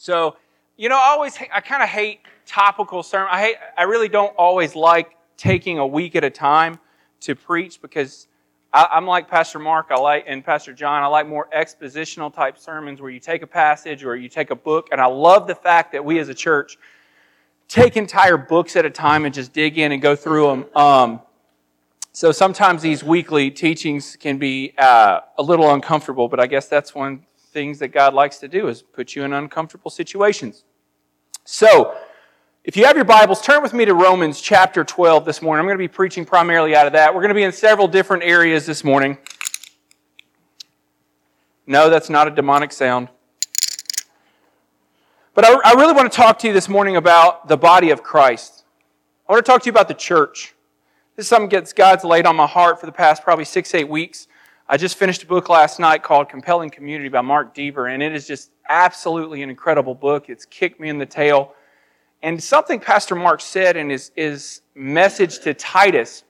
So, you know, I always, I kind of hate topical sermon. I hate, I really don't always like taking a week at a time to preach because I, am like Pastor Mark, I like, and Pastor John, I like more expositional type sermons where you take a passage or you take a book. And I love the fact that we as a church take entire books at a time and just dig in and go through them. Um, so sometimes these weekly teachings can be uh, a little uncomfortable, but I guess that's one things that God likes to do is put you in uncomfortable situations. So, if you have your Bibles, turn with me to Romans chapter 12 this morning. I'm going to be preaching primarily out of that. We're going to be in several different areas this morning. No, that's not a demonic sound. But I, I really want to talk to you this morning about the body of Christ. I want to talk to you about the church. This is something that God's laid on my heart for the past probably six, eight weeks. I just finished a book last night called Compelling Community by Mark Dever, and it is just absolutely an incredible book. It's kicked me in the tail. And something Pastor Mark said in his, his message to Titus,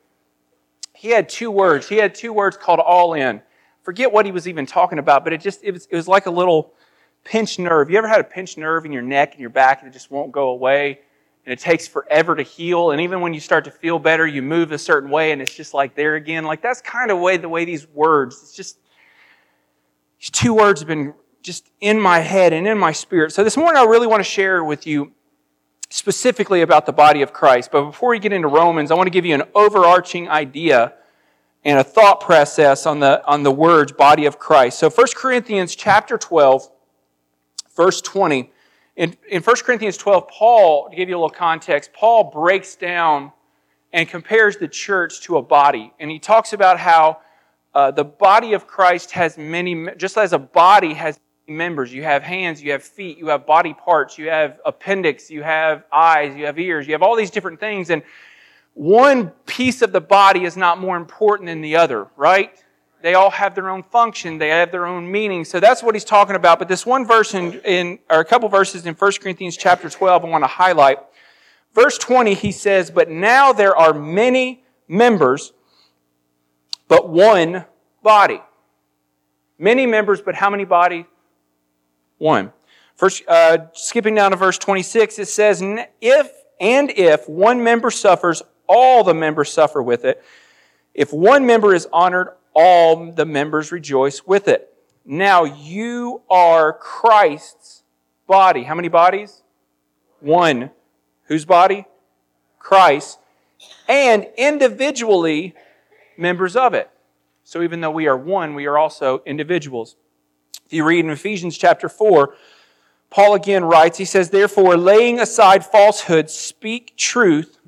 he had two words. He had two words called all in. Forget what he was even talking about, but it just it was, it was like a little pinched nerve. You ever had a pinched nerve in your neck and your back and it just won't go away? And it takes forever to heal. And even when you start to feel better, you move a certain way and it's just like there again. Like that's kind of way the way these words, it's just these two words have been just in my head and in my spirit. So this morning I really want to share with you specifically about the body of Christ. But before we get into Romans, I want to give you an overarching idea and a thought process on the, on the words body of Christ. So 1 Corinthians chapter 12, verse 20 in, in 1 Corinthians 12, Paul, to give you a little context, Paul breaks down and compares the church to a body. And he talks about how uh, the body of Christ has many, just as a body has members. You have hands, you have feet, you have body parts, you have appendix, you have eyes, you have ears, you have all these different things. And one piece of the body is not more important than the other, right? They all have their own function, they have their own meaning. So that's what he's talking about. But this one verse in, in or a couple verses in 1 Corinthians chapter 12, I want to highlight. Verse 20, he says, But now there are many members, but one body. Many members, but how many body? One. First, uh, skipping down to verse 26, it says, If and if one member suffers, all the members suffer with it. If one member is honored, all the members rejoice with it. Now you are Christ's body. How many bodies? One. Whose body? Christ. And individually members of it. So even though we are one, we are also individuals. If you read in Ephesians chapter 4, Paul again writes, he says, Therefore, laying aside falsehood, speak truth,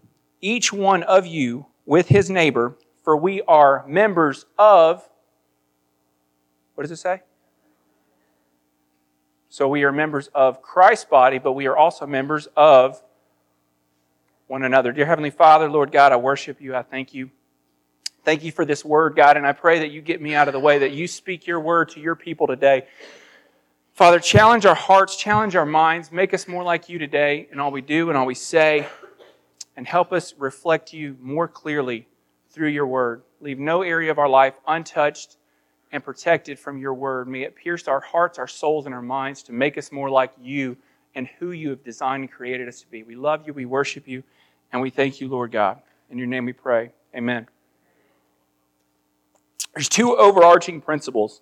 each one of you with his neighbor for we are members of, what does it say? So we are members of Christ's body, but we are also members of one another. Dear Heavenly Father, Lord God, I worship you. I thank you. Thank you for this word, God, and I pray that you get me out of the way, that you speak your word to your people today. Father, challenge our hearts, challenge our minds, make us more like you today in all we do and all we say, and help us reflect you more clearly through your word. Leave no area of our life untouched and protected from your word. May it pierce our hearts, our souls, and our minds to make us more like you and who you have designed and created us to be. We love you, we worship you, and we thank you, Lord God. In your name we pray. Amen. There's two overarching principles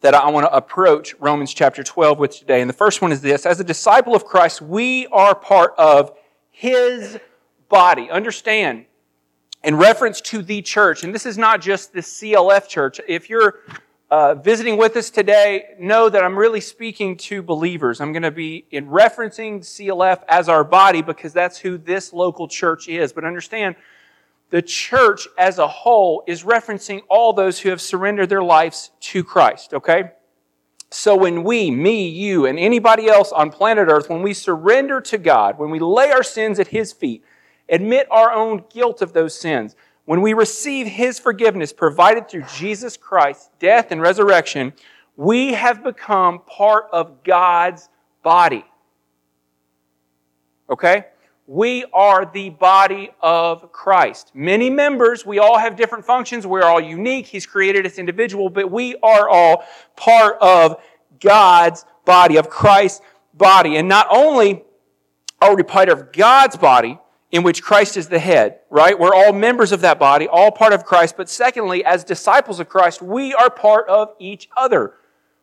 that I want to approach Romans chapter 12 with today. And the first one is this As a disciple of Christ, we are part of his body. Understand, in reference to the church, and this is not just the CLF church. If you're uh, visiting with us today, know that I'm really speaking to believers. I'm going to be in referencing CLF as our body because that's who this local church is. But understand, the church as a whole is referencing all those who have surrendered their lives to Christ, okay? So when we, me, you, and anybody else on planet Earth, when we surrender to God, when we lay our sins at His feet, admit our own guilt of those sins, when we receive His forgiveness provided through Jesus Christ's death and resurrection, we have become part of God's body. Okay? We are the body of Christ. Many members, we all have different functions. We're all unique. He's created us individual, but we are all part of God's body, of Christ's body. And not only are we part of God's body, in which Christ is the head, right? We're all members of that body, all part of Christ. But secondly, as disciples of Christ, we are part of each other,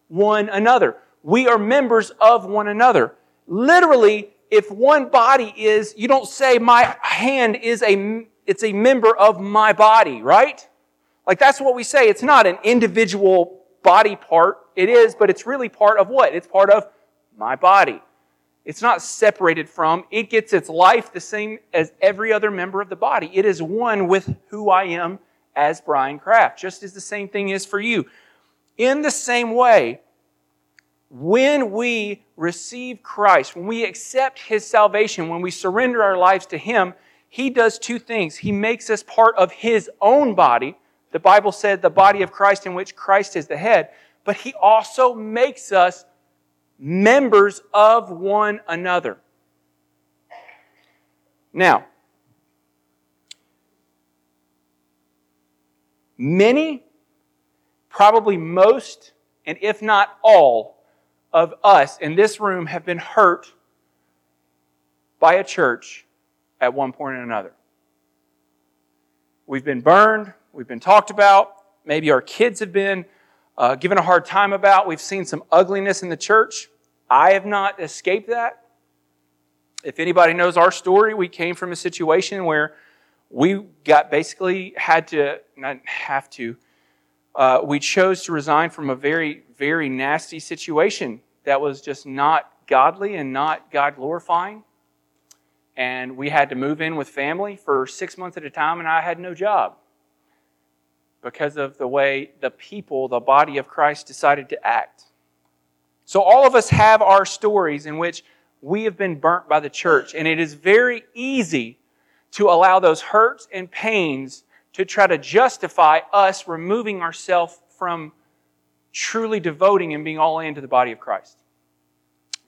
one another. We are members of one another. Literally, if one body is, you don't say my hand is a, it's a member of my body, right? Like that's what we say. It's not an individual body part. It is, but it's really part of what? It's part of my body. It's not separated from. It gets its life the same as every other member of the body. It is one with who I am as Brian Kraft, just as the same thing is for you. In the same way, when we receive Christ, when we accept His salvation, when we surrender our lives to Him, He does two things. He makes us part of His own body. The Bible said the body of Christ in which Christ is the head, but He also makes us members of one another. Now, many, probably most, and if not all, of us in this room have been hurt by a church at one point or another. We've been burned, we've been talked about, maybe our kids have been uh, given a hard time about. We've seen some ugliness in the church. I have not escaped that. If anybody knows our story, we came from a situation where we got basically had to, not have to, uh, we chose to resign from a very, very nasty situation that was just not godly and not God glorifying. And we had to move in with family for six months at a time, and I had no job because of the way the people, the body of Christ, decided to act. So, all of us have our stories in which we have been burnt by the church, and it is very easy to allow those hurts and pains to try to justify us removing ourselves from truly devoting and being all into the body of Christ.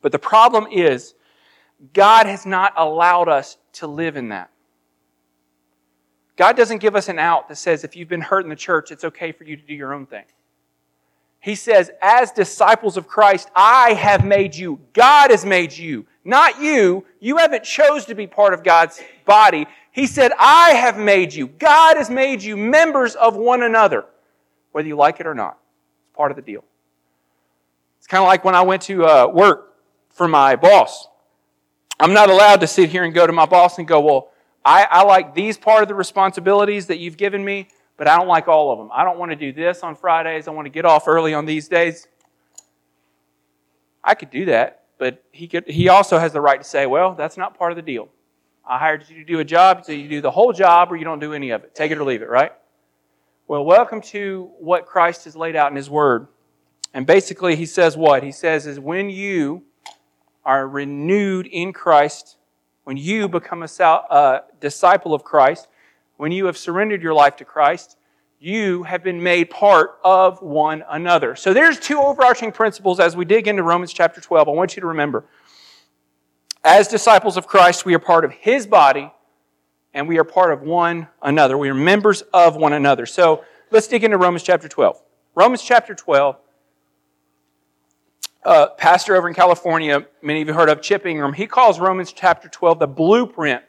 But the problem is, God has not allowed us to live in that. God doesn't give us an out that says if you've been hurt in the church, it's okay for you to do your own thing. He says, as disciples of Christ, I have made you. God has made you. Not you. You haven't chose to be part of God's body. He said, I have made you. God has made you members of one another, whether you like it or not. It's part of the deal. It's kind of like when I went to uh, work for my boss. I'm not allowed to sit here and go to my boss and go, well, I, I like these part of the responsibilities that you've given me, but I don't like all of them. I don't want to do this on Fridays. I want to get off early on these days. I could do that, but he, could, he also has the right to say, well, that's not part of the deal. I hired you to do a job, so you do the whole job or you don't do any of it. Take it or leave it, right? Well, welcome to what Christ has laid out in His Word. And basically, He says what? He says is when you are renewed in Christ, when you become a uh, disciple of Christ, when you have surrendered your life to Christ, you have been made part of one another. So there's two overarching principles as we dig into Romans chapter 12. I want you to remember. As disciples of Christ, we are part of His body and we are part of one another. We are members of one another. So let's dig into Romans chapter 12. Romans chapter 12. Uh, pastor over in California, many of you heard of Chip Ingram, he calls Romans chapter 12 the blueprint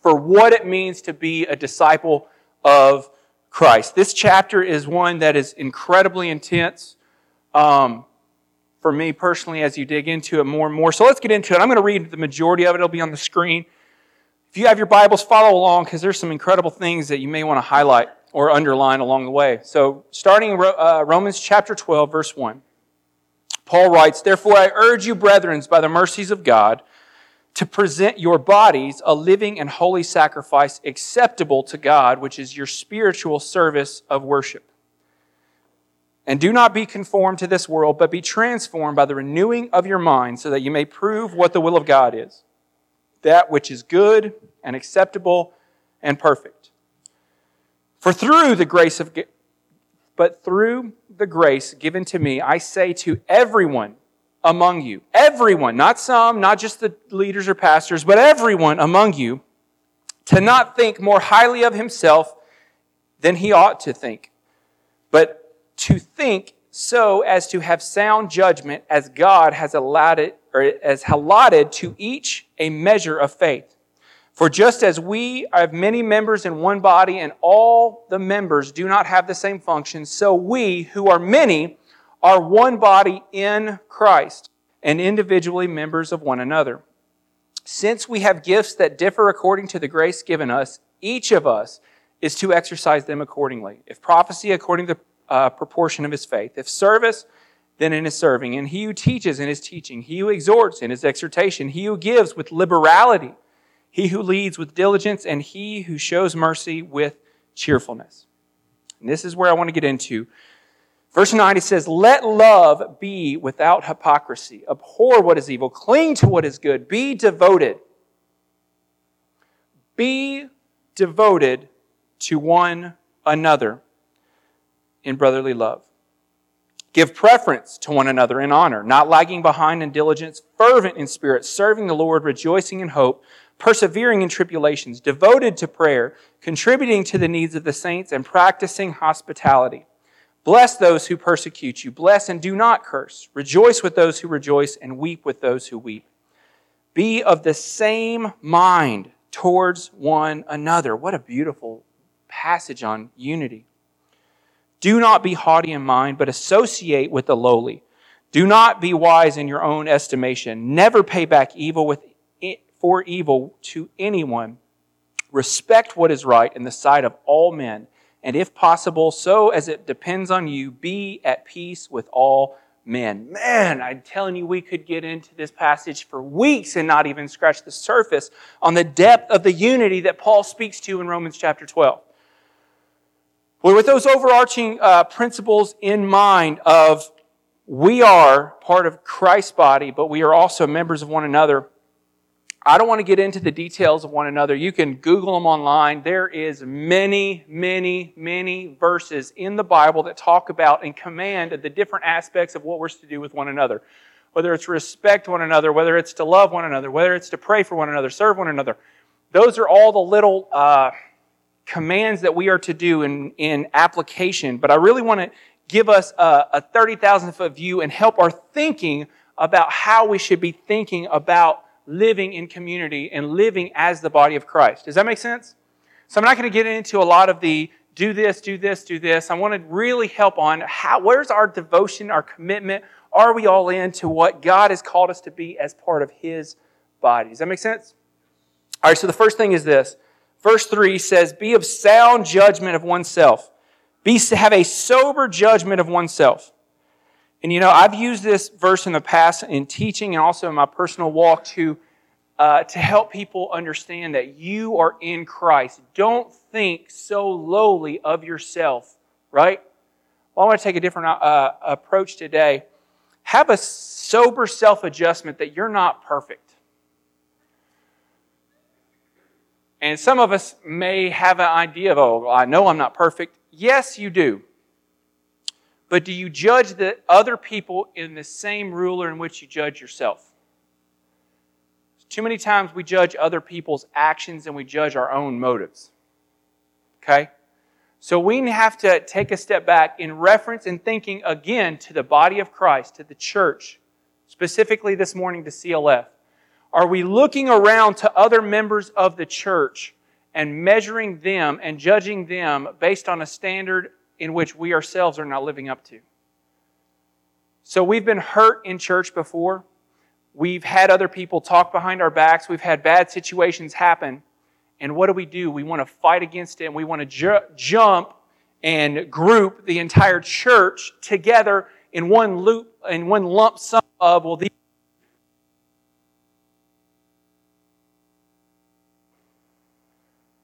for what it means to be a disciple of Christ. This chapter is one that is incredibly intense um, for me personally as you dig into it more and more. So let's get into it. I'm going to read the majority of it, it'll be on the screen. If you have your Bibles, follow along because there's some incredible things that you may want to highlight or underline along the way. So, starting uh, Romans chapter 12, verse 1, Paul writes, Therefore I urge you, brethren, by the mercies of God, to present your bodies a living and holy sacrifice acceptable to God, which is your spiritual service of worship. And do not be conformed to this world, but be transformed by the renewing of your mind, so that you may prove what the will of God is, that which is good and acceptable and perfect. For through the grace of but through the grace given to me, I say to everyone among you. Everyone, not some, not just the leaders or pastors, but everyone among you, to not think more highly of himself than he ought to think, but to think so as to have sound judgment as God has allotted, or has allotted to each a measure of faith. For just as we have many members in one body and all the members do not have the same function, so we, who are many, are one body in Christ and individually members of one another. Since we have gifts that differ according to the grace given us, each of us is to exercise them accordingly. If prophecy, according to the uh, proportion of his faith. If service, then in his serving. And he who teaches in his teaching. He who exhorts in his exhortation. He who gives with liberality. He who leads with diligence. And he who shows mercy with cheerfulness. And this is where I want to get into. Verse 9, he says, Let love be without hypocrisy. Abhor what is evil. Cling to what is good. Be devoted. Be devoted to one another in brotherly love. Give preference to one another in honor, not lagging behind in diligence, fervent in spirit, serving the Lord, rejoicing in hope, persevering in tribulations, devoted to prayer, contributing to the needs of the saints, and practicing hospitality. Bless those who persecute you. Bless and do not curse. Rejoice with those who rejoice, and weep with those who weep. Be of the same mind towards one another. What a beautiful passage on unity. Do not be haughty in mind, but associate with the lowly. Do not be wise in your own estimation. Never pay back evil with for evil to anyone. Respect what is right in the sight of all men, and if possible, so as it depends on you, be at peace with all men. Man, I'm telling you, we could get into this passage for weeks and not even scratch the surface on the depth of the unity that Paul speaks to in Romans chapter 12. Well, with those overarching uh, principles in mind of we are part of Christ's body, but we are also members of one another. I don't want to get into the details of one another. You can Google them online. There is many, many, many verses in the Bible that talk about and command the different aspects of what we're to do with one another. Whether it's respect one another, whether it's to love one another, whether it's to pray for one another, serve one another. Those are all the little uh, commands that we are to do in, in application, but I really want to give us a, a 30,000 foot view and help our thinking about how we should be thinking about living in community and living as the body of Christ. Does that make sense? So I'm not going to get into a lot of the do this, do this, do this. I want to really help on how, where's our devotion, our commitment? Are we all in to what God has called us to be as part of His body? Does that make sense? All right, so the first thing is this Verse 3 says, Be of sound judgment of oneself. Be, have a sober judgment of oneself. And you know, I've used this verse in the past in teaching and also in my personal walk to, uh, to help people understand that you are in Christ. Don't think so lowly of yourself, right? Well, I want to take a different uh, approach today. Have a sober self adjustment that you're not perfect. And some of us may have an idea of, oh, I know I'm not perfect. Yes, you do. But do you judge the other people in the same ruler in which you judge yourself? Too many times we judge other people's actions and we judge our own motives. Okay? So we have to take a step back in reference and thinking again to the body of Christ, to the church, specifically this morning to CLF. Are we looking around to other members of the church and measuring them and judging them based on a standard in which we ourselves are not living up to? So we've been hurt in church before. We've had other people talk behind our backs. We've had bad situations happen. And what do we do? We want to fight against it and we want to ju- jump and group the entire church together in one loop, in one lump sum of, well, these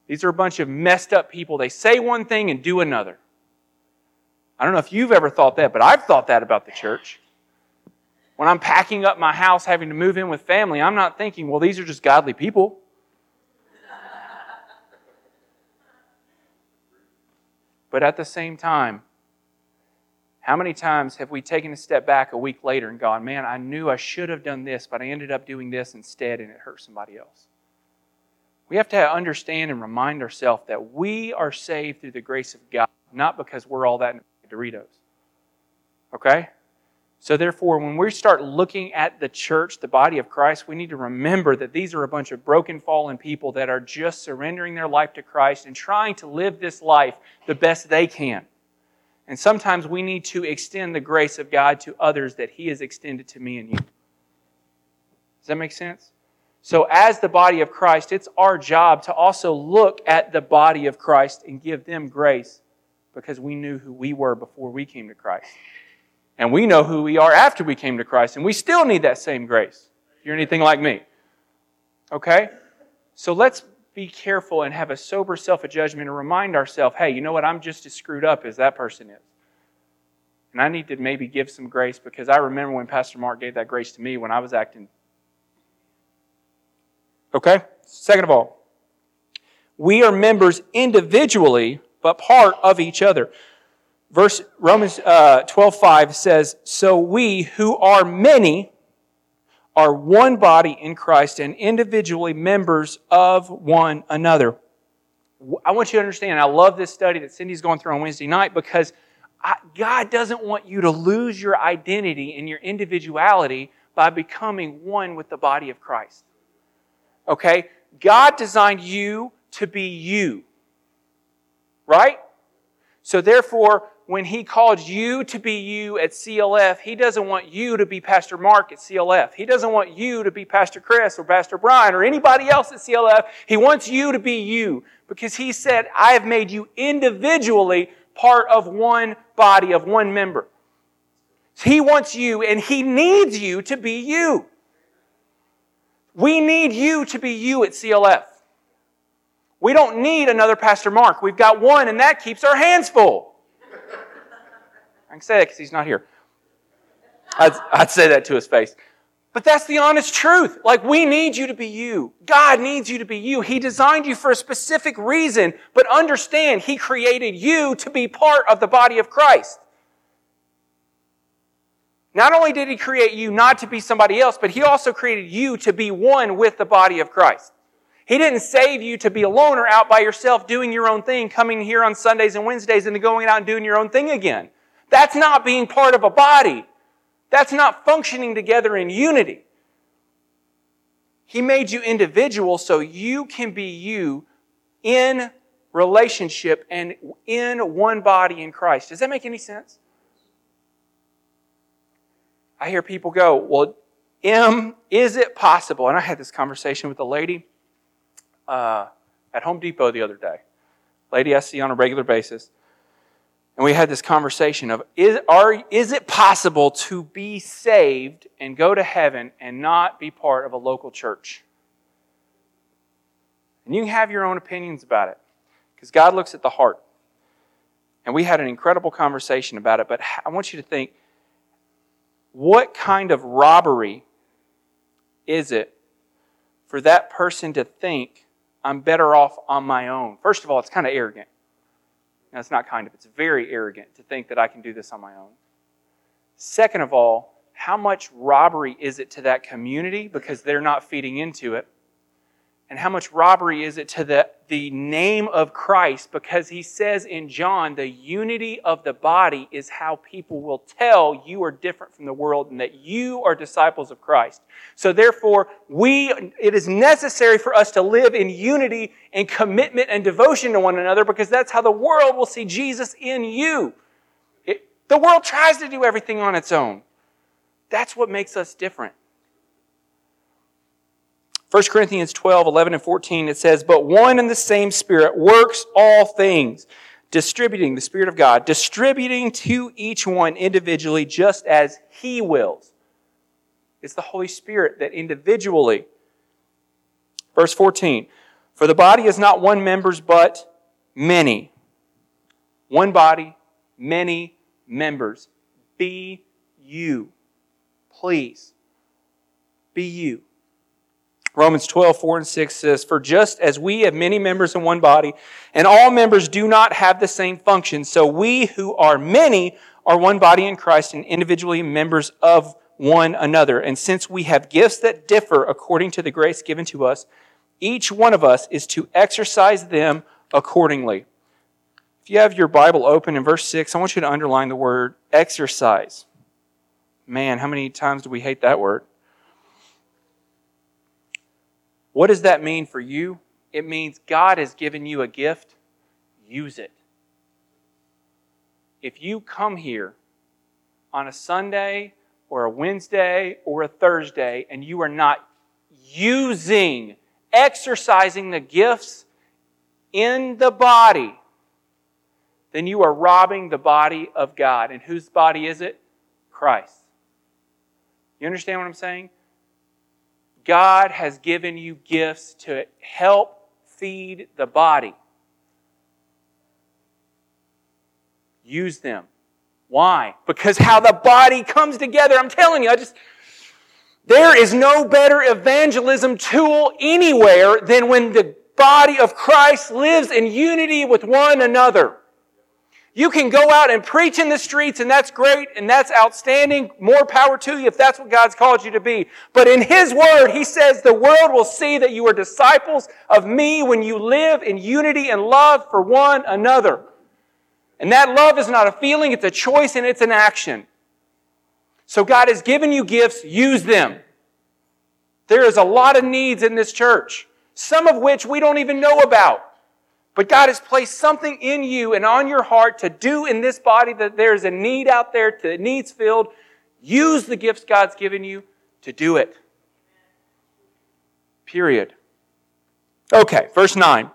These are a bunch of messed up people. They say one thing and do another. I don't know if you've ever thought that, but I've thought that about the church. When I'm packing up my house, having to move in with family, I'm not thinking, well, these are just godly people. But at the same time, how many times have we taken a step back a week later and gone, man, I knew I should have done this, but I ended up doing this instead and it hurt somebody else? We have to understand and remind ourselves that we are saved through the grace of God, not because we're all that Doritos. Okay? So, therefore, when we start looking at the church, the body of Christ, we need to remember that these are a bunch of broken, fallen people that are just surrendering their life to Christ and trying to live this life the best they can. And sometimes we need to extend the grace of God to others that He has extended to me and you. Does that make sense? So, as the body of Christ, it's our job to also look at the body of Christ and give them grace because we knew who we were before we came to Christ. And we know who we are after we came to Christ, and we still need that same grace. If you're anything like me. Okay? So let's be careful and have a sober self judgment and remind ourselves hey, you know what? I'm just as screwed up as that person is. And I need to maybe give some grace because I remember when Pastor Mark gave that grace to me when I was acting. Okay? Second of all, we are members individually, but part of each other. Verse Romans uh, 12 5 says, So we who are many are one body in Christ and individually members of one another. I want you to understand, I love this study that Cindy's going through on Wednesday night because I, God doesn't want you to lose your identity and your individuality by becoming one with the body of Christ. Okay? God designed you to be you. Right? So therefore, when he called you to be you at CLF, he doesn't want you to be Pastor Mark at CLF. He doesn't want you to be Pastor Chris or Pastor Brian or anybody else at CLF. He wants you to be you because he said, I have made you individually part of one body, of one member. He wants you and he needs you to be you. We need you to be you at CLF. We don't need another Pastor Mark. We've got one and that keeps our hands full. I can say that because he's not here. I'd, I'd say that to his face. But that's the honest truth. Like, we need you to be you. God needs you to be you. He designed you for a specific reason, but understand, He created you to be part of the body of Christ. Not only did He create you not to be somebody else, but He also created you to be one with the body of Christ. He didn't save you to be alone or out by yourself doing your own thing, coming here on Sundays and Wednesdays and then going out and doing your own thing again. That's not being part of a body. That's not functioning together in unity. He made you individual so you can be you in relationship and in one body in Christ. Does that make any sense? I hear people go, Well, M, is it possible? And I had this conversation with a lady uh, at Home Depot the other day, lady I see on a regular basis. And we had this conversation of is, are, is it possible to be saved and go to heaven and not be part of a local church? And you can have your own opinions about it because God looks at the heart. And we had an incredible conversation about it, but I want you to think what kind of robbery is it for that person to think I'm better off on my own? First of all, it's kind of arrogant. Now, it's not kind of, it's very arrogant to think that I can do this on my own. Second of all, how much robbery is it to that community because they're not feeding into it? And how much robbery is it to the, the name of Christ? Because he says in John, the unity of the body is how people will tell you are different from the world and that you are disciples of Christ. So therefore, we, it is necessary for us to live in unity and commitment and devotion to one another because that's how the world will see Jesus in you. It, the world tries to do everything on its own. That's what makes us different. 1 Corinthians 12, 11, and 14, it says, But one and the same Spirit works all things, distributing the Spirit of God, distributing to each one individually just as He wills. It's the Holy Spirit that individually. Verse 14, For the body is not one members, but many. One body, many members. Be you. Please. Be you. Romans 12, 4 and 6 says, For just as we have many members in one body, and all members do not have the same function, so we who are many are one body in Christ and individually members of one another. And since we have gifts that differ according to the grace given to us, each one of us is to exercise them accordingly. If you have your Bible open in verse 6, I want you to underline the word exercise. Man, how many times do we hate that word? What does that mean for you? It means God has given you a gift, use it. If you come here on a Sunday or a Wednesday or a Thursday and you are not using, exercising the gifts in the body, then you are robbing the body of God. And whose body is it? Christ. You understand what I'm saying? God has given you gifts to help feed the body. Use them. Why? Because how the body comes together. I'm telling you, I just, there is no better evangelism tool anywhere than when the body of Christ lives in unity with one another. You can go out and preach in the streets, and that's great, and that's outstanding. More power to you if that's what God's called you to be. But in His Word, He says the world will see that you are disciples of me when you live in unity and love for one another. And that love is not a feeling, it's a choice and it's an action. So God has given you gifts, use them. There is a lot of needs in this church, some of which we don't even know about. But God has placed something in you and on your heart to do in this body that there's a need out there that needs filled. Use the gifts God's given you to do it. Period. Okay, verse 9.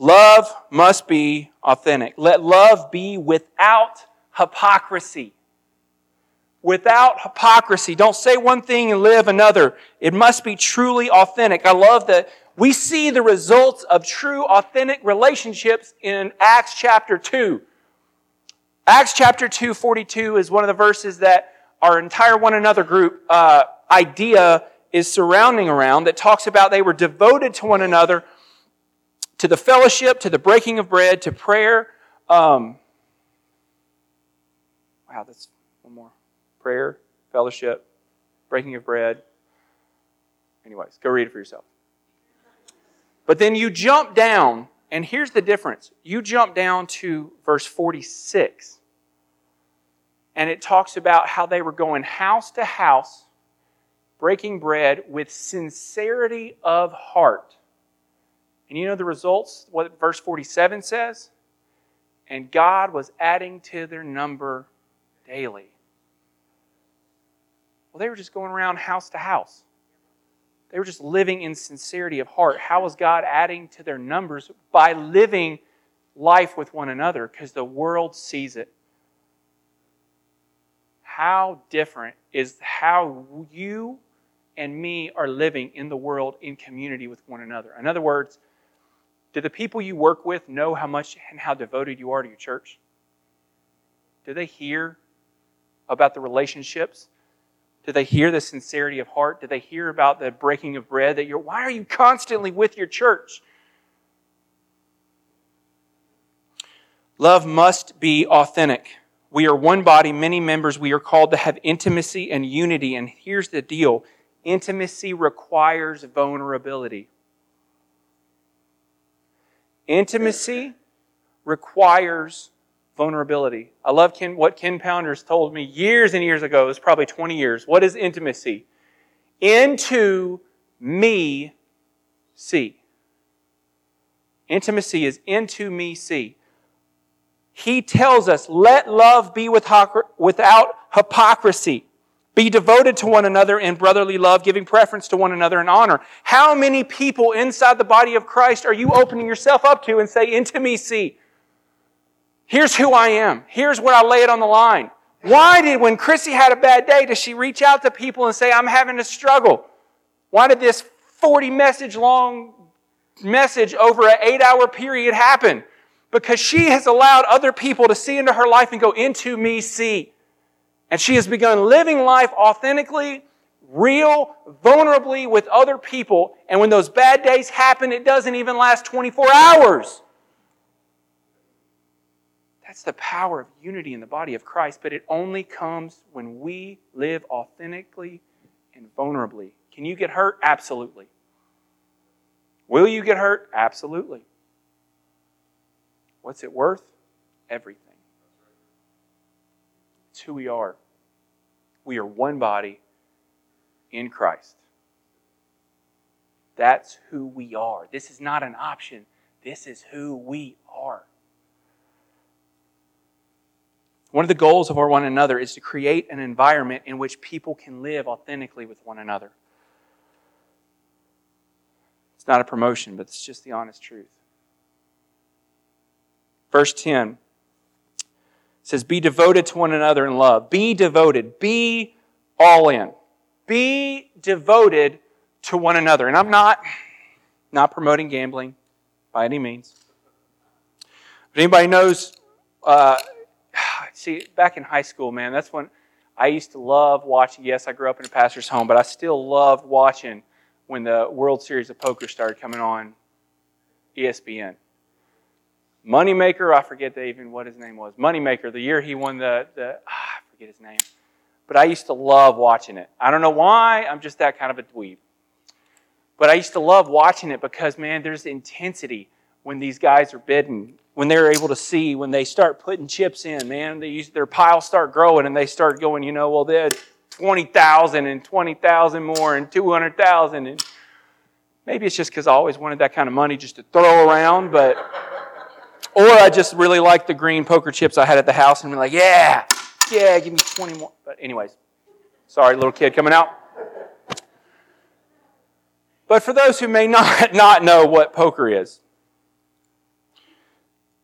Love must be authentic. Let love be without hypocrisy without hypocrisy. Don't say one thing and live another. It must be truly authentic. I love that we see the results of true, authentic relationships in Acts chapter 2. Acts chapter 2, 42 is one of the verses that our entire one another group uh, idea is surrounding around that talks about they were devoted to one another, to the fellowship, to the breaking of bread, to prayer. Um, wow, that's prayer, fellowship, breaking of bread. Anyways, go read it for yourself. But then you jump down, and here's the difference. You jump down to verse 46, and it talks about how they were going house to house, breaking bread with sincerity of heart. And you know the results, what verse 47 says? And God was adding to their number daily. Well, they were just going around house to house. They were just living in sincerity of heart. How was God adding to their numbers? By living life with one another, because the world sees it. How different is how you and me are living in the world in community with one another? In other words, do the people you work with know how much and how devoted you are to your church? Do they hear about the relationships do they hear the sincerity of heart? Do they hear about the breaking of bread? That you're, why are you constantly with your church? Love must be authentic. We are one body, many members. We are called to have intimacy and unity. And here's the deal intimacy requires vulnerability. Intimacy requires vulnerability. I love Ken, what Ken Pounders told me years and years ago. It was probably 20 years. What is intimacy? Into me see. Intimacy is into me see. He tells us, let love be without hypocrisy. Be devoted to one another in brotherly love, giving preference to one another in honor. How many people inside the body of Christ are you opening yourself up to and say, into me intimacy? Here's who I am. Here's what I lay it on the line. Why did, when Chrissy had a bad day, does she reach out to people and say, I'm having a struggle? Why did this 40 message long message over an eight hour period happen? Because she has allowed other people to see into her life and go into me see. And she has begun living life authentically, real, vulnerably with other people. And when those bad days happen, it doesn't even last 24 hours. That's the power of unity in the body of Christ, but it only comes when we live authentically and vulnerably. Can you get hurt? Absolutely. Will you get hurt? Absolutely. What's it worth? Everything. It's who we are. We are one body in Christ. That's who we are. This is not an option. This is who we are. One of the goals of our one another is to create an environment in which people can live authentically with one another. It's not a promotion, but it's just the honest truth. Verse 10 says, Be devoted to one another in love. Be devoted. Be all in. Be devoted to one another. And I'm not, not promoting gambling by any means. But anybody knows, uh, see, back in high school, man, that's when I used to love watching. Yes, I grew up in a pastor's home, but I still loved watching when the World Series of Poker started coming on ESPN. Moneymaker, I forget even what his name was. Moneymaker, the year he won the, the ah, I forget his name. But I used to love watching it. I don't know why, I'm just that kind of a dweeb. But I used to love watching it because, man, there's intensity when these guys are bidding, when they're able to see, when they start putting chips in, man, they their piles start growing and they start going, you know, well, they're 20,000 and 20,000 more and 200,000. And maybe it's just because I always wanted that kind of money just to throw around, but, or I just really like the green poker chips I had at the house and be like, yeah, yeah, give me 20 more. But, anyways, sorry, little kid coming out. But for those who may not, not know what poker is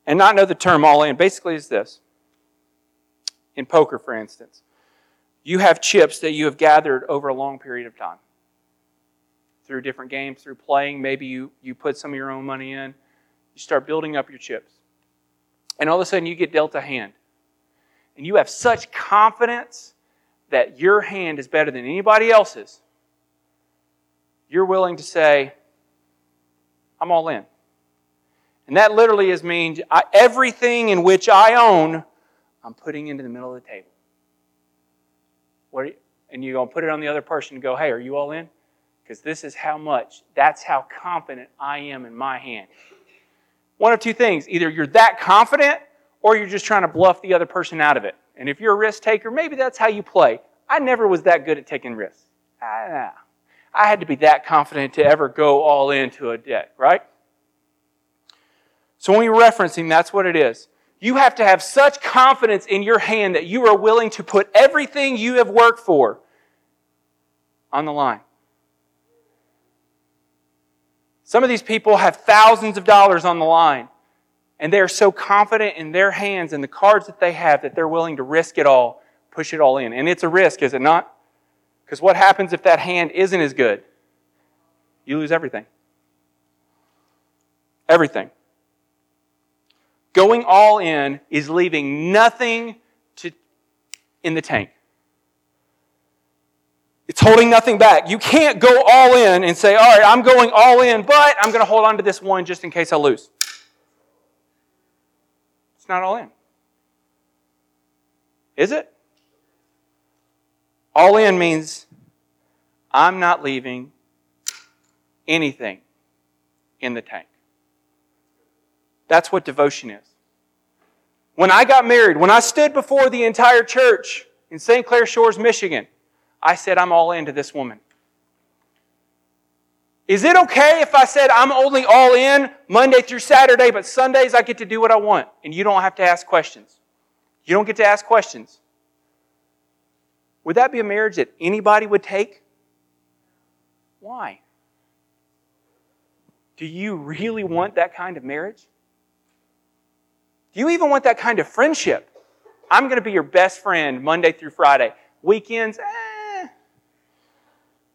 and not know the term all in, basically is this. In poker, for instance, you have chips that you have gathered over a long period of time through different games, through playing. Maybe you, you put some of your own money in. You start building up your chips. And all of a sudden, you get dealt a hand. And you have such confidence that your hand is better than anybody else's you're willing to say, I'm all in. And that literally is means I, everything in which I own, I'm putting into the middle of the table. What you, and you're going to put it on the other person and go, hey, are you all in? Because this is how much, that's how confident I am in my hand. One of two things either you're that confident or you're just trying to bluff the other person out of it. And if you're a risk taker, maybe that's how you play. I never was that good at taking risks. Ah, I had to be that confident to ever go all into a deck, right? So when you're referencing, that's what it is. You have to have such confidence in your hand that you are willing to put everything you have worked for on the line. Some of these people have thousands of dollars on the line, and they are so confident in their hands and the cards that they have that they're willing to risk it all, push it all in. And it's a risk, is it not? Because what happens if that hand isn't as good? You lose everything. Everything. Going all in is leaving nothing to, in the tank. It's holding nothing back. You can't go all in and say, all right, I'm going all in, but I'm going to hold on to this one just in case I lose. It's not all in. Is it? All in means I'm not leaving anything in the tank. That's what devotion is. When I got married, when I stood before the entire church in St. Clair Shores, Michigan, I said, I'm all into this woman. Is it okay if I said I'm only all in Monday through Saturday, but Sundays I get to do what I want and you don't have to ask questions? You don't get to ask questions. Would that be a marriage that anybody would take? Why? Do you really want that kind of marriage? Do you even want that kind of friendship? I'm going to be your best friend Monday through Friday. Weekends, eh,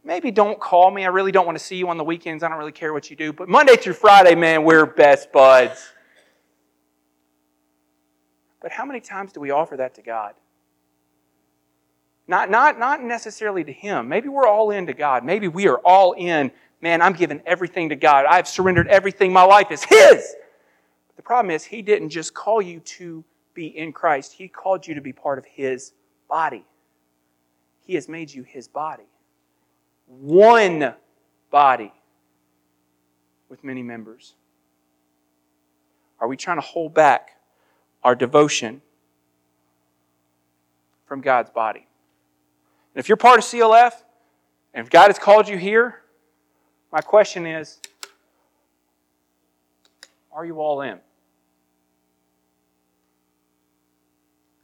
maybe don't call me. I really don't want to see you on the weekends. I don't really care what you do. But Monday through Friday, man, we're best buds. But how many times do we offer that to God? Not, not, not necessarily to Him. Maybe we're all in to God. Maybe we are all in. Man, I'm giving everything to God. I've surrendered everything. My life is His. The problem is, He didn't just call you to be in Christ, He called you to be part of His body. He has made you His body. One body. with many members? Are we trying to hold back our devotion from God's body? And if you're part of CLF, and if God has called you here, my question is are you all in?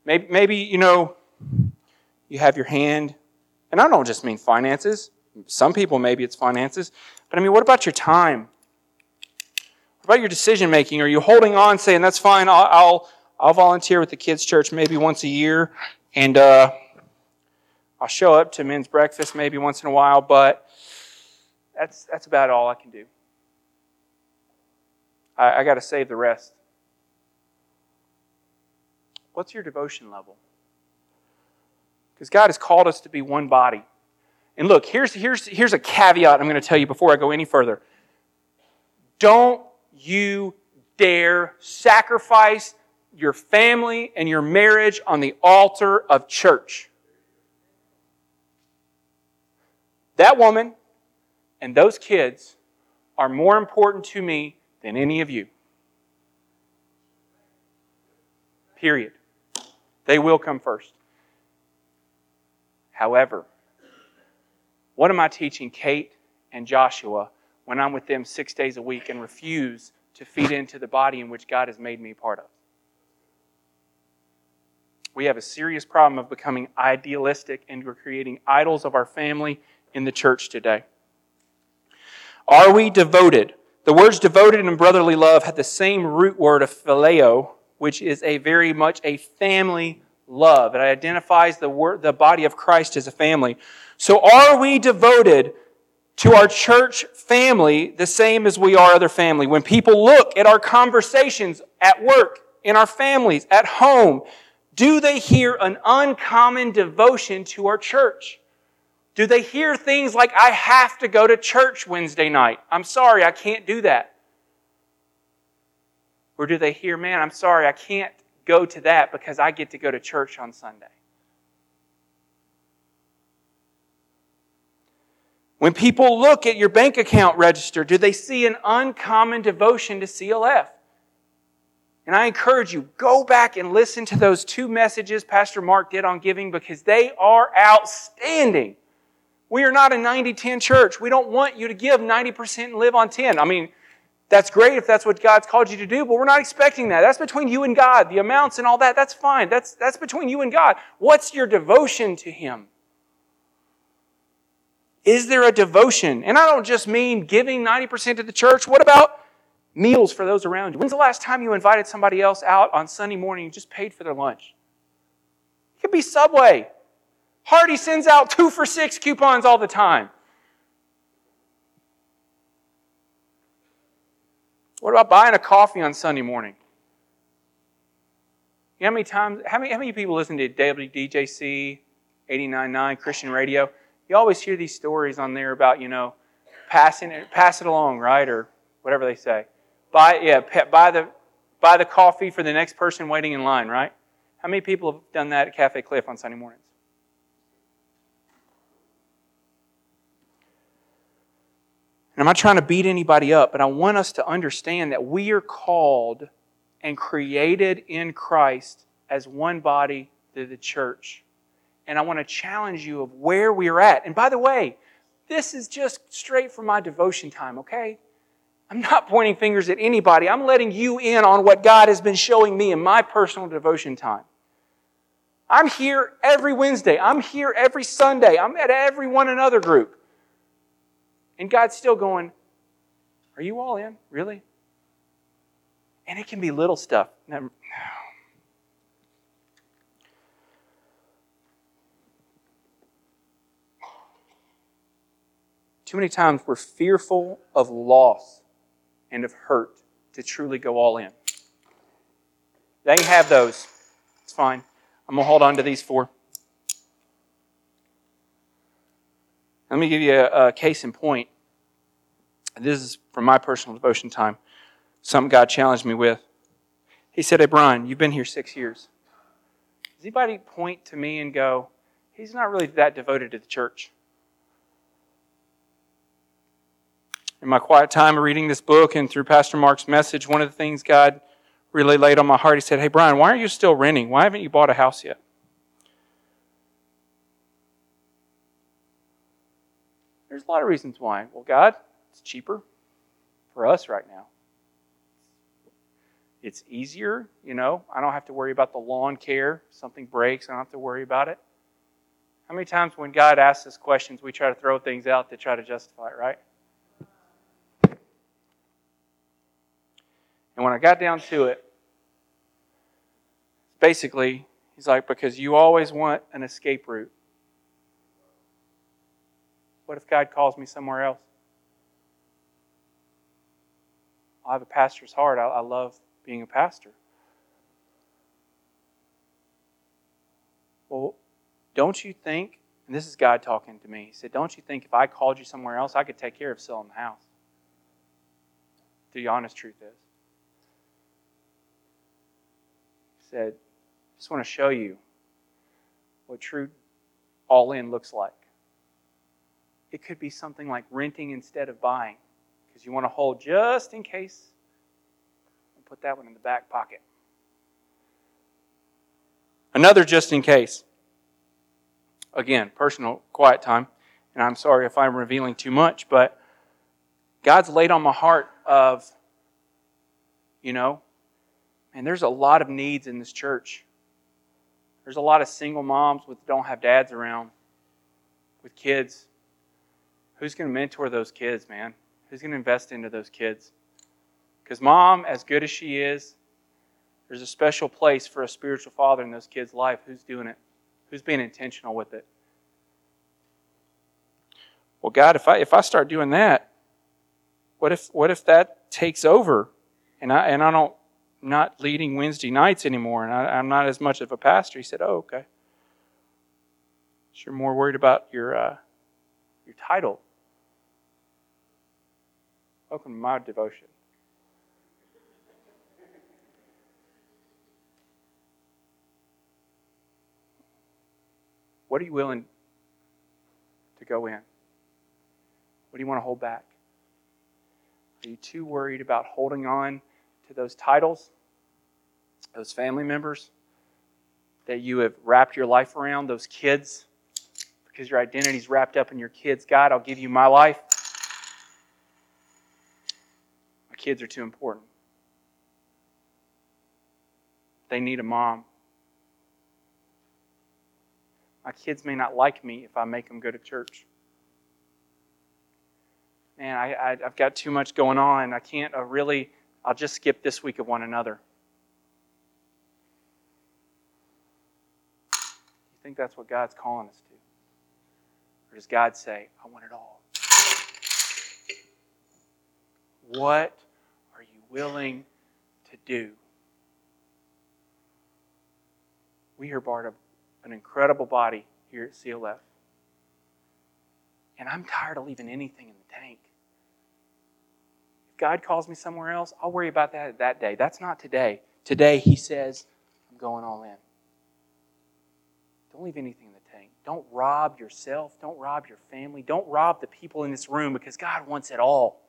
Maybe, maybe, you know, you have your hand, and I don't just mean finances. Some people, maybe it's finances. But I mean, what about your time? What about your decision making? Are you holding on, saying, that's fine, I'll, I'll, I'll volunteer with the kids' church maybe once a year, and uh, I'll show up to men's breakfast maybe once in a while, but that's, that's about all I can do. I, I got to save the rest. What's your devotion level? Because God has called us to be one body. And look, here's, here's, here's a caveat I'm going to tell you before I go any further. Don't you dare sacrifice your family and your marriage on the altar of church. That woman and those kids are more important to me than any of you. Period. They will come first. However, what am I teaching Kate and Joshua when I'm with them six days a week and refuse to feed into the body in which God has made me part of? We have a serious problem of becoming idealistic and we're creating idols of our family in the church today. Are we devoted? The words devoted and brotherly love had the same root word of phileo, which is a very much a family love. It identifies the, word, the body of Christ as a family. So are we devoted to our church family the same as we are other family? When people look at our conversations at work, in our families, at home, do they hear an uncommon devotion to our church? Do they hear things like, I have to go to church Wednesday night? I'm sorry, I can't do that. Or do they hear, man, I'm sorry, I can't go to that because I get to go to church on Sunday. When people look at your bank account register, do they see an uncommon devotion to CLF? And I encourage you, go back and listen to those two messages Pastor Mark did on giving because they are outstanding. We are not a 90 10 church. We don't want you to give 90% and live on 10. I mean, that's great if that's what God's called you to do, but we're not expecting that. That's between you and God. The amounts and all that, that's fine. That's, that's between you and God. What's your devotion to Him? Is there a devotion? And I don't just mean giving 90% to the church. What about meals for those around you? When's the last time you invited somebody else out on Sunday morning and just paid for their lunch? It could be Subway. Hardy sends out two for six coupons all the time. What about buying a coffee on Sunday morning? You know how many times, how many, how many people listen to WDJC 89.9 Christian radio? You always hear these stories on there about, you know, passing it, pass it along, right? Or whatever they say. Buy, yeah, buy the, buy the coffee for the next person waiting in line, right? How many people have done that at Cafe Cliff on Sunday mornings? And I'm not trying to beat anybody up, but I want us to understand that we are called and created in Christ as one body through the church. And I want to challenge you of where we are at. And by the way, this is just straight from my devotion time, okay? I'm not pointing fingers at anybody. I'm letting you in on what God has been showing me in my personal devotion time. I'm here every Wednesday. I'm here every Sunday. I'm at every one another group. And God's still going, Are you all in? Really? And it can be little stuff. Too many times we're fearful of loss and of hurt to truly go all in. They have those. It's fine. I'm going to hold on to these four. Let me give you a, a case in point. This is from my personal devotion time. Something God challenged me with. He said, Hey, Brian, you've been here six years. Does anybody point to me and go, He's not really that devoted to the church? in my quiet time of reading this book and through Pastor Mark's message, one of the things God really laid on my heart, he said, Hey, Brian, why aren't you still renting? Why haven't you bought a house yet? There's a lot of reasons why. Well, God, it's cheaper for us right now. It's easier, you know. I don't have to worry about the lawn care. If something breaks, I don't have to worry about it. How many times when God asks us questions, we try to throw things out to try to justify it, right? And when I got down to it, basically, he's like, because you always want an escape route. What if God calls me somewhere else? I have a pastor's heart. I, I love being a pastor. Well, don't you think, and this is God talking to me, He said, Don't you think if I called you somewhere else, I could take care of selling the house? The honest truth is. He said, I just want to show you what true all in looks like. It could be something like renting instead of buying, because you want to hold just in case. And put that one in the back pocket. Another just in case. Again, personal quiet time. And I'm sorry if I'm revealing too much, but God's laid on my heart of, you know, and there's a lot of needs in this church. There's a lot of single moms with don't have dads around with kids. Who's going to mentor those kids, man? Who's going to invest into those kids? Because mom, as good as she is, there's a special place for a spiritual father in those kids' life. Who's doing it? Who's being intentional with it? Well, God, if I if I start doing that, what if what if that takes over, and I and I don't not leading Wednesday nights anymore, and I, am not as much of a pastor. He said, "Oh, okay. So you're more worried about your uh, your title." To my devotion. What are you willing to go in? What do you want to hold back? Are you too worried about holding on to those titles, those family members that you have wrapped your life around, those kids, because your identity is wrapped up in your kids? God, I'll give you my life. My kids are too important. They need a mom. My kids may not like me if I make them go to church. Man, I, have got too much going on. I can't really, I'll just skip this week of one another. You think that's what God's calling us to? Or does God say, I want it all? What willing to do? We are part of an incredible body here at CLF. And I'm tired of leaving anything in the tank. If God calls me somewhere else, I'll worry about that that day. That's not today. Today, He says, I'm going all in. Don't leave anything in the tank. Don't rob yourself. Don't rob your family. Don't rob the people in this room because God wants it all.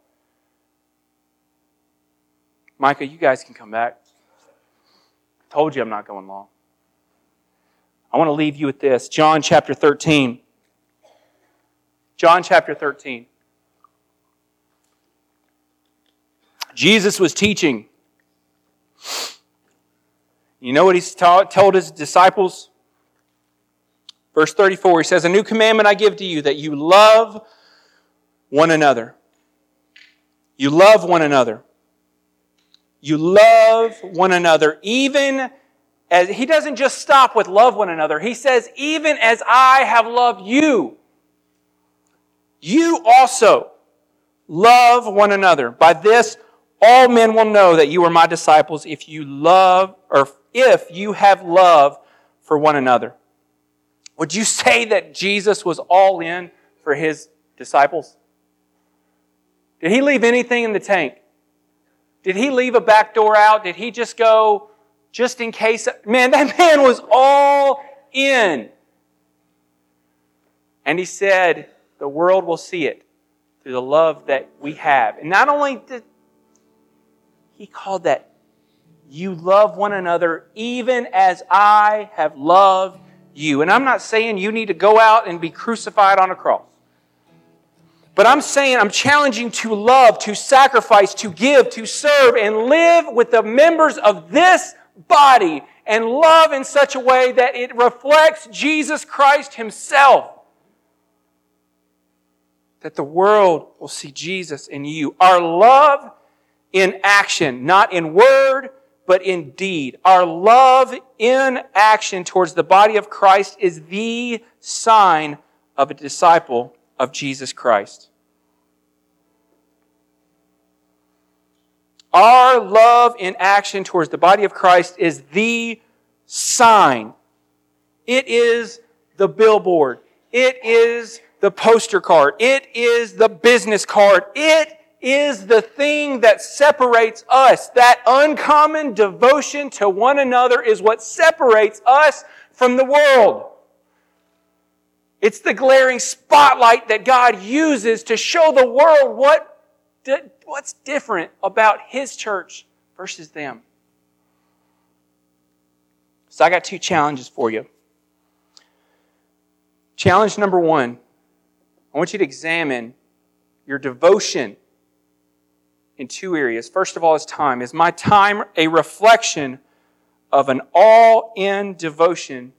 Micah, you guys can come back. I told you I'm not going long. I want to leave you with this John chapter 13. John chapter 13. Jesus was teaching. You know what he told his disciples? Verse 34, he says, A new commandment I give to you, that you love one another. You love one another. You love one another, even as he doesn't just stop with love one another. He says, even as I have loved you, you also love one another. By this, all men will know that you are my disciples if you love, or if you have love for one another. Would you say that Jesus was all in for his disciples? Did he leave anything in the tank? Did he leave a back door out? Did he just go, just in case. Man, that man was all in. And he said, The world will see it. through the love that we have. And not only did he called that you love one another even as I have loved you. And I'm not saying you need to go out and be crucified on a cross. But I'm saying I'm challenging to love, to sacrifice, to give, to serve, and live with the members of this body and love in such a way that it reflects Jesus Christ Himself. That the world will see Jesus in you. Our love in action, not in word, but in deed. Our love in action towards the body of Christ is the sign of a disciple of Jesus Christ. Our love in action towards the body of Christ is the sign. It is the billboard. It is the poster card. It is the business card. It is the thing that separates us. That uncommon devotion to one another is what separates us from the world. It's the glaring spotlight that God uses to show the world what, what's different about His church versus them. So I got two challenges for you. Challenge number one I want you to examine your devotion in two areas. First of all, is time. Is my time a reflection of an all in devotion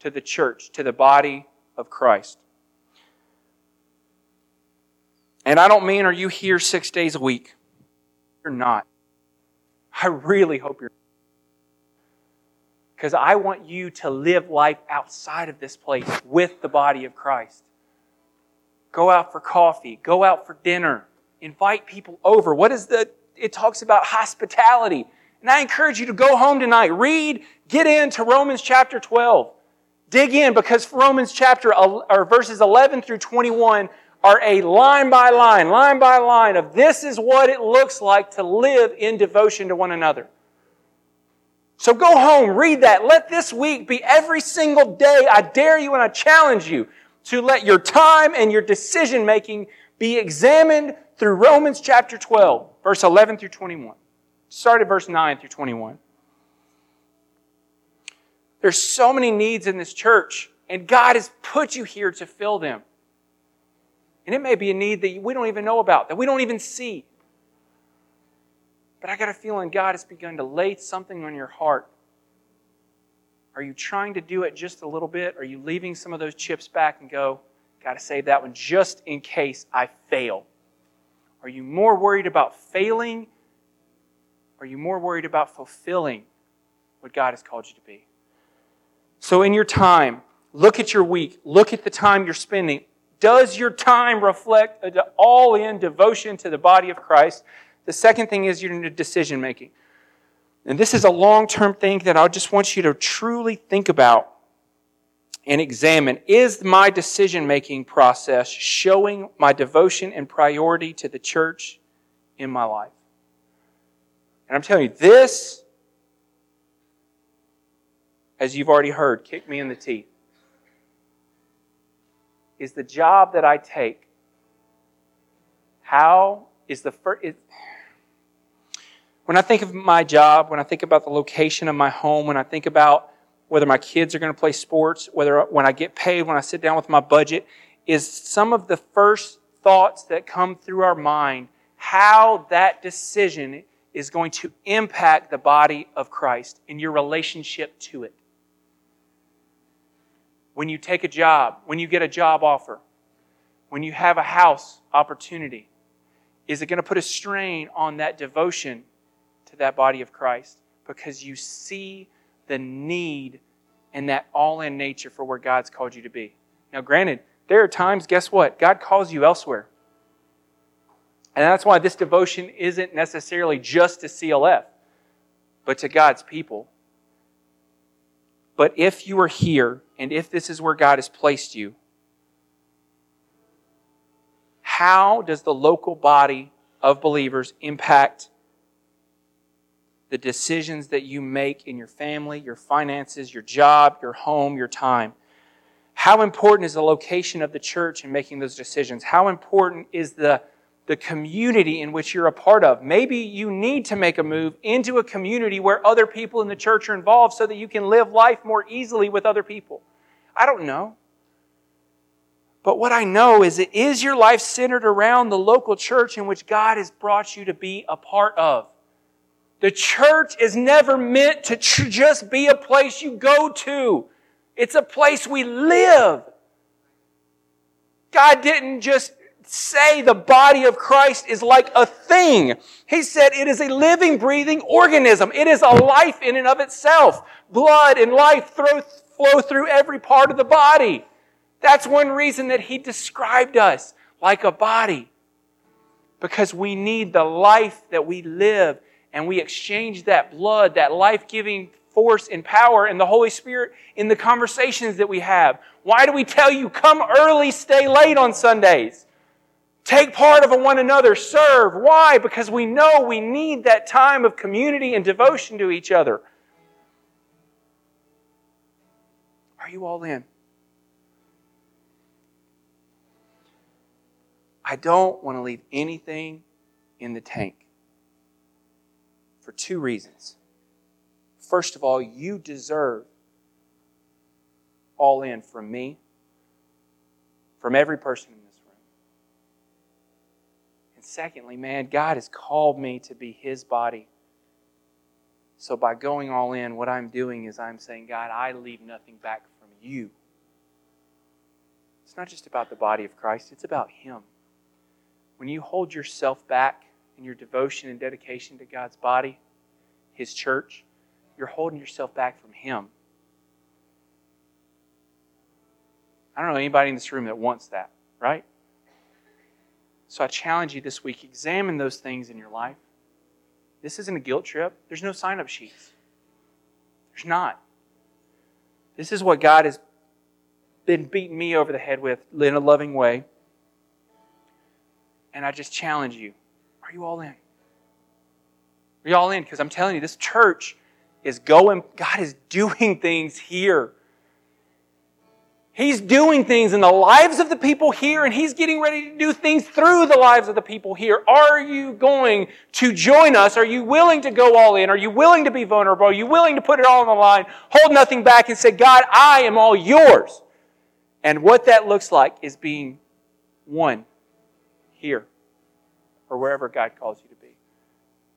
to the church, to the body of Christ? And I don't mean, are you here six days a week? You're not. I really hope you're because I want you to live life outside of this place with the body of Christ. Go out for coffee, go out for dinner, invite people over. What is the, it talks about hospitality. And I encourage you to go home tonight, read, get into Romans chapter 12. Dig in because Romans chapter, or verses 11 through 21 are a line by line, line by line of this is what it looks like to live in devotion to one another. So go home, read that. Let this week be every single day. I dare you and I challenge you to let your time and your decision making be examined through Romans chapter 12, verse 11 through 21. Start at verse 9 through 21. There's so many needs in this church, and God has put you here to fill them. And it may be a need that we don't even know about, that we don't even see. But I got a feeling God has begun to lay something on your heart. Are you trying to do it just a little bit? Are you leaving some of those chips back and go, got to save that one just in case I fail? Are you more worried about failing? Are you more worried about fulfilling what God has called you to be? So, in your time, look at your week, look at the time you're spending. Does your time reflect an all in devotion to the body of Christ? The second thing is your decision making. And this is a long term thing that I just want you to truly think about and examine is my decision making process showing my devotion and priority to the church in my life? And I'm telling you, this, as you've already heard, kick me in the teeth, is the job that I take. How is the first. When I think of my job, when I think about the location of my home, when I think about whether my kids are going to play sports, whether when I get paid, when I sit down with my budget, is some of the first thoughts that come through our mind how that decision is going to impact the body of Christ in your relationship to it. When you take a job, when you get a job offer, when you have a house opportunity, is it going to put a strain on that devotion to that body of Christ? Because you see the need and that all in nature for where God's called you to be. Now, granted, there are times, guess what? God calls you elsewhere. And that's why this devotion isn't necessarily just to CLF, but to God's people. But if you are here, and if this is where God has placed you, how does the local body of believers impact the decisions that you make in your family, your finances, your job, your home, your time. How important is the location of the church in making those decisions? How important is the, the community in which you're a part of? Maybe you need to make a move into a community where other people in the church are involved so that you can live life more easily with other people. I don't know. But what I know is it is your life centered around the local church in which God has brought you to be a part of. The church is never meant to tr- just be a place you go to. It's a place we live. God didn't just say the body of Christ is like a thing. He said it is a living, breathing organism. It is a life in and of itself. Blood and life flow through every part of the body. That's one reason that he described us like a body. Because we need the life that we live and we exchange that blood, that life giving force and power and the Holy Spirit in the conversations that we have. Why do we tell you come early, stay late on Sundays? Take part of one another, serve. Why? Because we know we need that time of community and devotion to each other. Are you all in? I don't want to leave anything in the tank for two reasons. First of all, you deserve all in from me, from every person in secondly, man, God has called me to be His body. So by going all in, what I'm doing is I'm saying, God, I leave nothing back from you. It's not just about the body of Christ, it's about Him when you hold yourself back in your devotion and dedication to God's body, His church, you're holding yourself back from Him. I don't know anybody in this room that wants that, right? So I challenge you this week examine those things in your life. This isn't a guilt trip, there's no sign up sheets. There's not. This is what God has been beating me over the head with in a loving way. And I just challenge you are you all in? Are you all in? Because I'm telling you, this church is going, God is doing things here. He's doing things in the lives of the people here, and He's getting ready to do things through the lives of the people here. Are you going to join us? Are you willing to go all in? Are you willing to be vulnerable? Are you willing to put it all on the line, hold nothing back, and say, God, I am all yours? And what that looks like is being one here or wherever God calls you to